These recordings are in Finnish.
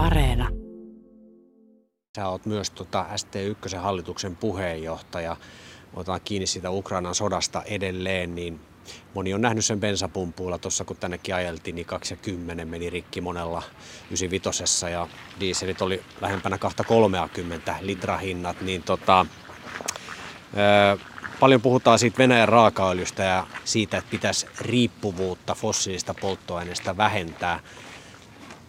Areena. Sä oot myös tota ST1 hallituksen puheenjohtaja. Otetaan kiinni siitä Ukrainan sodasta edelleen, niin moni on nähnyt sen bensapumpuilla tuossa kun tännekin ajeltiin, niin 2 ja 10 meni rikki monella 95 ja dieselit oli lähempänä 230 litrahinnat, niin tota, ää, paljon puhutaan siitä Venäjän raakaöljystä ja siitä, että pitäisi riippuvuutta fossiilista polttoaineista vähentää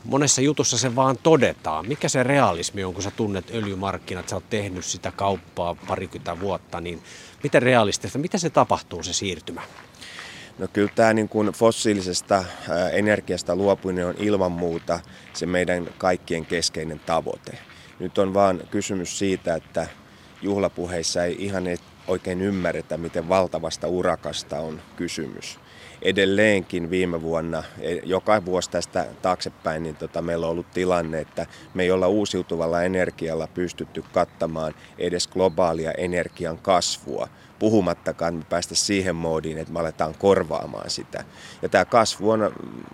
monessa jutussa se vaan todetaan. Mikä se realismi on, kun sä tunnet öljymarkkinat, sä oot tehnyt sitä kauppaa parikymmentä vuotta, niin miten realistista, miten se tapahtuu se siirtymä? No kyllä tämä niin kuin fossiilisesta energiasta luopuminen on ilman muuta se meidän kaikkien keskeinen tavoite. Nyt on vaan kysymys siitä, että juhlapuheissa ei ihan oikein ymmärretä, miten valtavasta urakasta on kysymys edelleenkin viime vuonna, e, joka vuosi tästä taaksepäin, niin tota, meillä on ollut tilanne, että me ei olla uusiutuvalla energialla pystytty kattamaan edes globaalia energian kasvua, puhumattakaan me päästä siihen moodiin, että me aletaan korvaamaan sitä. Ja tämä kasvu on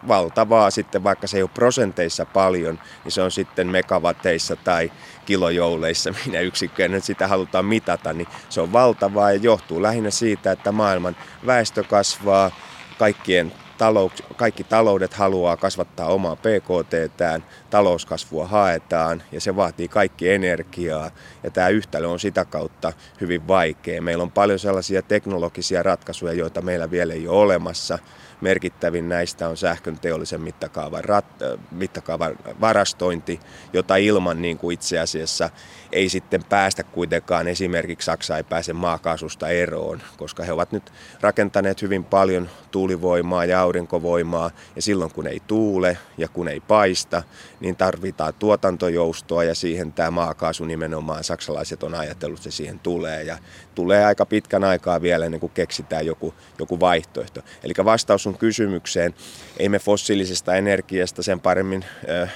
valtavaa sitten, vaikka se ei ole prosenteissa paljon, niin se on sitten megawatteissa tai kilojouleissa, minä yksikköön nyt sitä halutaan mitata, niin se on valtavaa ja johtuu lähinnä siitä, että maailman väestö kasvaa, kaikkien talou, kaikki taloudet haluaa kasvattaa omaa PKT-tään, talouskasvua haetaan ja se vaatii kaikki energiaa ja tämä yhtälö on sitä kautta hyvin vaikea. Meillä on paljon sellaisia teknologisia ratkaisuja, joita meillä vielä ei ole olemassa Merkittävin näistä on sähkön teollisen mittakaavan, rat, mittakaavan varastointi, jota ilman niin kuin itse asiassa ei sitten päästä kuitenkaan. Esimerkiksi Saksa ei pääse maakaasusta eroon, koska he ovat nyt rakentaneet hyvin paljon tuulivoimaa ja aurinkovoimaa. Ja silloin kun ei tuule ja kun ei paista, niin tarvitaan tuotantojoustoa ja siihen tämä maakaasu nimenomaan saksalaiset on ajatellut, että se siihen tulee. Ja tulee aika pitkän aikaa vielä ennen kuin keksitään joku, joku vaihtoehto. Eli vastaus sun kysymykseen. Ei me fossiilisesta energiasta sen paremmin äh,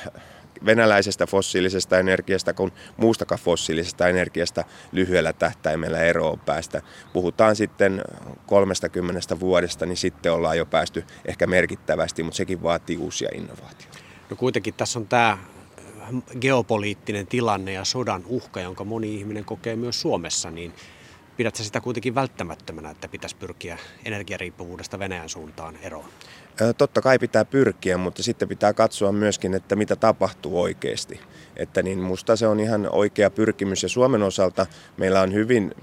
venäläisestä fossiilisesta energiasta kuin muustakaan fossiilisesta energiasta lyhyellä tähtäimellä eroon päästä. Puhutaan sitten 30 vuodesta, niin sitten ollaan jo päästy ehkä merkittävästi, mutta sekin vaatii uusia innovaatioita. No kuitenkin tässä on tämä geopoliittinen tilanne ja sodan uhka, jonka moni ihminen kokee myös Suomessa, niin Pidätkö sitä kuitenkin välttämättömänä, että pitäisi pyrkiä energiariippuvuudesta Venäjän suuntaan eroon? Totta kai pitää pyrkiä, mutta sitten pitää katsoa myöskin, että mitä tapahtuu oikeasti. Että niin musta se on ihan oikea pyrkimys ja Suomen osalta meillä on hyvin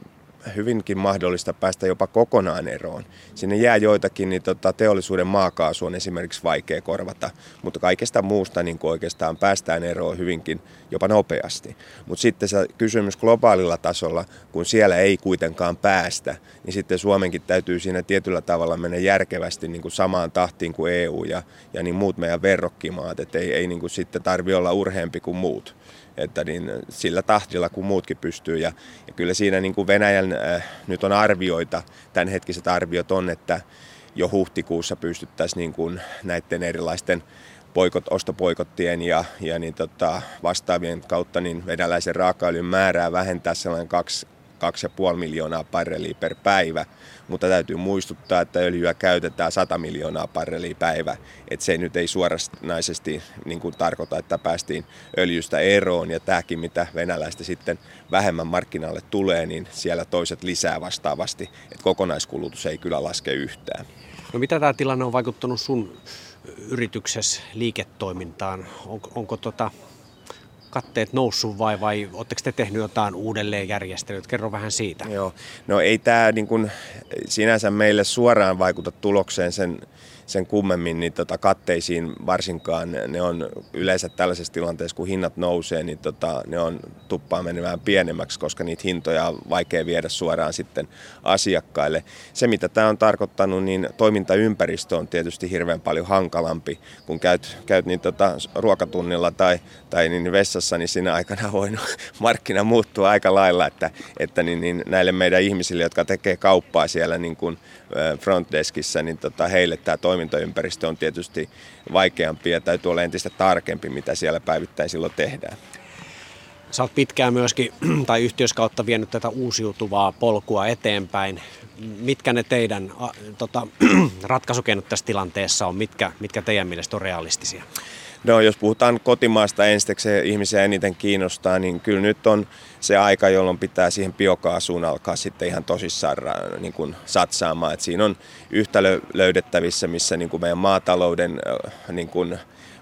hyvinkin mahdollista päästä jopa kokonaan eroon. Sinne jää joitakin, niin tota, teollisuuden maakaasu on esimerkiksi vaikea korvata, mutta kaikesta muusta niin oikeastaan päästään eroon hyvinkin jopa nopeasti. Mutta sitten se kysymys globaalilla tasolla, kun siellä ei kuitenkaan päästä, niin sitten Suomenkin täytyy siinä tietyllä tavalla mennä järkevästi niin kuin samaan tahtiin kuin EU ja, ja niin muut meidän verrokkimaat, että ei, ei niin kuin sitten tarvi olla urheampi kuin muut että niin sillä tahtilla kuin muutkin pystyy. Ja, ja kyllä siinä niin kuin Venäjän äh, nyt on arvioita, tämänhetkiset arviot on, että jo huhtikuussa pystyttäisiin niin kuin näiden erilaisten poikot, ostopoikottien ja, ja niin tota, vastaavien kautta niin venäläisen raakaöljyn määrää vähentää sellainen 2,5 miljoonaa barrelia per päivä, mutta täytyy muistuttaa, että öljyä käytetään 100 miljoonaa barrelia päivä, että se nyt ei suoranaisesti niin kuin tarkoita, että päästiin öljystä eroon ja tämäkin mitä venäläistä sitten vähemmän markkinalle tulee, niin siellä toiset lisää vastaavasti, että kokonaiskulutus ei kyllä laske yhtään. No mitä tämä tilanne on vaikuttanut sun yrityksessä liiketoimintaan? Onko, onko tota, katteet noussut vai, vai oletteko te tehnyt jotain uudelleenjärjestelyä? Kerro vähän siitä. Joo, no ei tämä niin kun, sinänsä meille suoraan vaikuta tulokseen sen sen kummemmin niin tota, katteisiin varsinkaan. Ne on yleensä tällaisessa tilanteessa, kun hinnat nousee, niin tota, ne on tuppaa menemään pienemmäksi, koska niitä hintoja on vaikea viedä suoraan sitten asiakkaille. Se, mitä tämä on tarkoittanut, niin toimintaympäristö on tietysti hirveän paljon hankalampi. Kun käyt, käyt niin tota, ruokatunnilla tai, tai niin vessassa, niin siinä aikana voi markkina muuttua aika lailla, että, että niin, niin näille meidän ihmisille, jotka tekee kauppaa siellä niin kuin frontdeskissä, niin tota, heille tämä toimintaympäristö on tietysti vaikeampi ja täytyy olla entistä tarkempi, mitä siellä päivittäin silloin tehdään. Sä oot pitkään myöskin, tai yhtiöskautta vienyt tätä uusiutuvaa polkua eteenpäin. Mitkä ne teidän tota, ratkaisukeinot tässä tilanteessa on? Mitkä, mitkä teidän mielestä on realistisia? No jos puhutaan kotimaasta ensiksi ihmisiä eniten kiinnostaa, niin kyllä nyt on se aika, jolloin pitää siihen biokaasuun alkaa sitten ihan tosissaan niin kuin satsaamaan. Et siinä on yhtälö löydettävissä, missä niin kuin meidän maatalouden niin kuin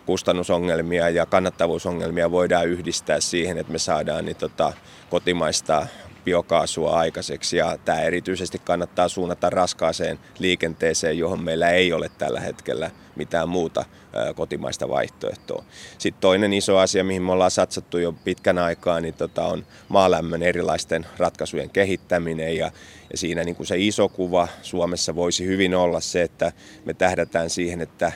kustannusongelmia ja kannattavuusongelmia voidaan yhdistää siihen, että me saadaan niin tota, kotimaista biokaasua aikaiseksi ja tämä erityisesti kannattaa suunnata raskaaseen liikenteeseen, johon meillä ei ole tällä hetkellä mitään muuta kotimaista vaihtoehtoa. Sitten toinen iso asia, mihin me ollaan satsattu jo pitkän aikaa, niin tota on maalämmön erilaisten ratkaisujen kehittäminen ja, ja siinä niin kuin se iso kuva Suomessa voisi hyvin olla se, että me tähdätään siihen, että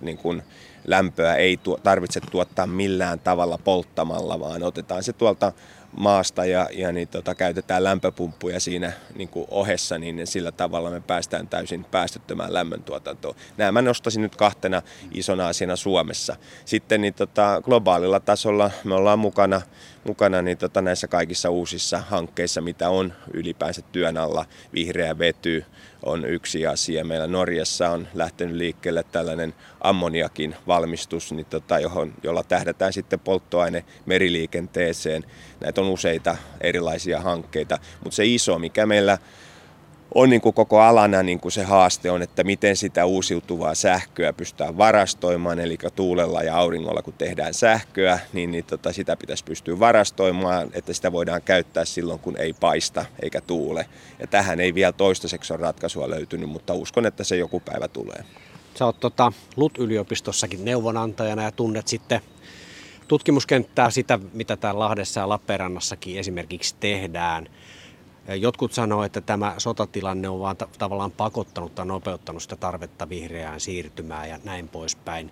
niin kuin lämpöä ei tuo, tarvitse tuottaa millään tavalla polttamalla, vaan otetaan se tuolta maasta ja, ja niin tota, käytetään lämpöpumppuja siinä niin kuin ohessa, niin sillä tavalla me päästään täysin päästöttömään lämmöntuotantoon. Nämä mä nostaisin nyt kahtena isona asiana Suomessa. Sitten niin tota, globaalilla tasolla me ollaan mukana, mukana niin tota, näissä kaikissa uusissa hankkeissa, mitä on ylipäänsä työn alla. Vihreä vety on yksi asia. Meillä Norjassa on lähtenyt liikkeelle tällainen ammoniakin valmistus, niin tota, johon, jolla tähdätään sitten polttoaine meriliikenteeseen. Näitä on useita erilaisia hankkeita, mutta se iso, mikä meillä on niin kuin koko alana niin kuin se haaste on, että miten sitä uusiutuvaa sähköä pystytään varastoimaan, eli tuulella ja auringolla kun tehdään sähköä, niin, niin tota, sitä pitäisi pystyä varastoimaan, että sitä voidaan käyttää silloin kun ei paista eikä tuule. Ja tähän ei vielä toistaiseksi ole ratkaisua löytynyt, mutta uskon, että se joku päivä tulee. Sä oot tota, LUT-yliopistossakin neuvonantajana ja tunnet sitten tutkimuskenttää sitä, mitä täällä Lahdessa ja Lappeenrannassakin esimerkiksi tehdään. Jotkut sanoo, että tämä sotatilanne on vaan tavallaan pakottanut tai nopeuttanut sitä tarvetta vihreään siirtymään ja näin poispäin.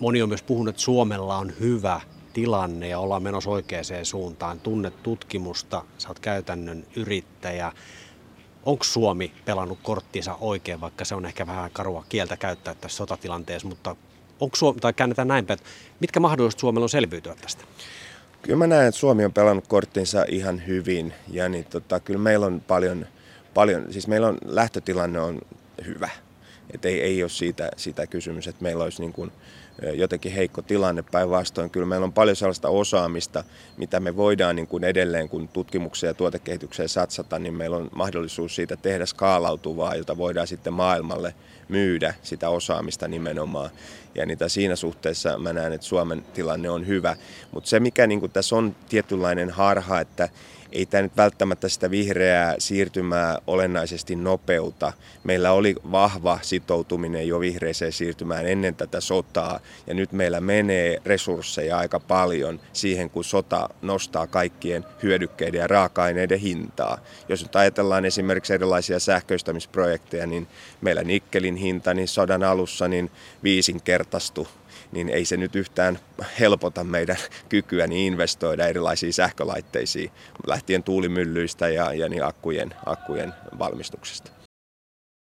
Moni on myös puhunut, että Suomella on hyvä tilanne ja ollaan menossa oikeaan suuntaan. Tunnet tutkimusta, sä oot käytännön yrittäjä. Onko Suomi pelannut korttinsa oikein, vaikka se on ehkä vähän karua kieltä käyttää tässä sotatilanteessa, mutta onko Suomi, tai käännetään näin päin, mitkä mahdollisuudet Suomella on selviytyä tästä? Kyllä mä näen, että Suomi on pelannut korttinsa ihan hyvin ja niin tota, kyllä meillä on paljon, paljon, siis meillä on lähtötilanne on hyvä. Et ei, ei ole siitä, siitä kysymys, että meillä olisi niin kuin jotenkin heikko tilanne. Päinvastoin kyllä meillä on paljon sellaista osaamista, mitä me voidaan niin kuin edelleen, kun tutkimukseen ja tuotekehitykseen satsata, niin meillä on mahdollisuus siitä tehdä skaalautuvaa, jota voidaan sitten maailmalle myydä sitä osaamista nimenomaan. Ja niitä siinä suhteessa mä näen, että Suomen tilanne on hyvä. Mutta se, mikä niin kuin tässä on tietynlainen harha, että ei tämä nyt välttämättä sitä vihreää siirtymää olennaisesti nopeuta. Meillä oli vahva sitoutuminen jo vihreiseen siirtymään ennen tätä sotaa ja nyt meillä menee resursseja aika paljon siihen, kun sota nostaa kaikkien hyödykkeiden ja raaka-aineiden hintaa. Jos nyt ajatellaan esimerkiksi erilaisia sähköistämisprojekteja, niin meillä nikkelin hinta niin sodan alussa niin viisinkertaistui niin ei se nyt yhtään helpota meidän kykyä niin investoida erilaisiin sähkölaitteisiin, lähtien tuulimyllyistä ja, ja niin akkujen, akkujen valmistuksesta.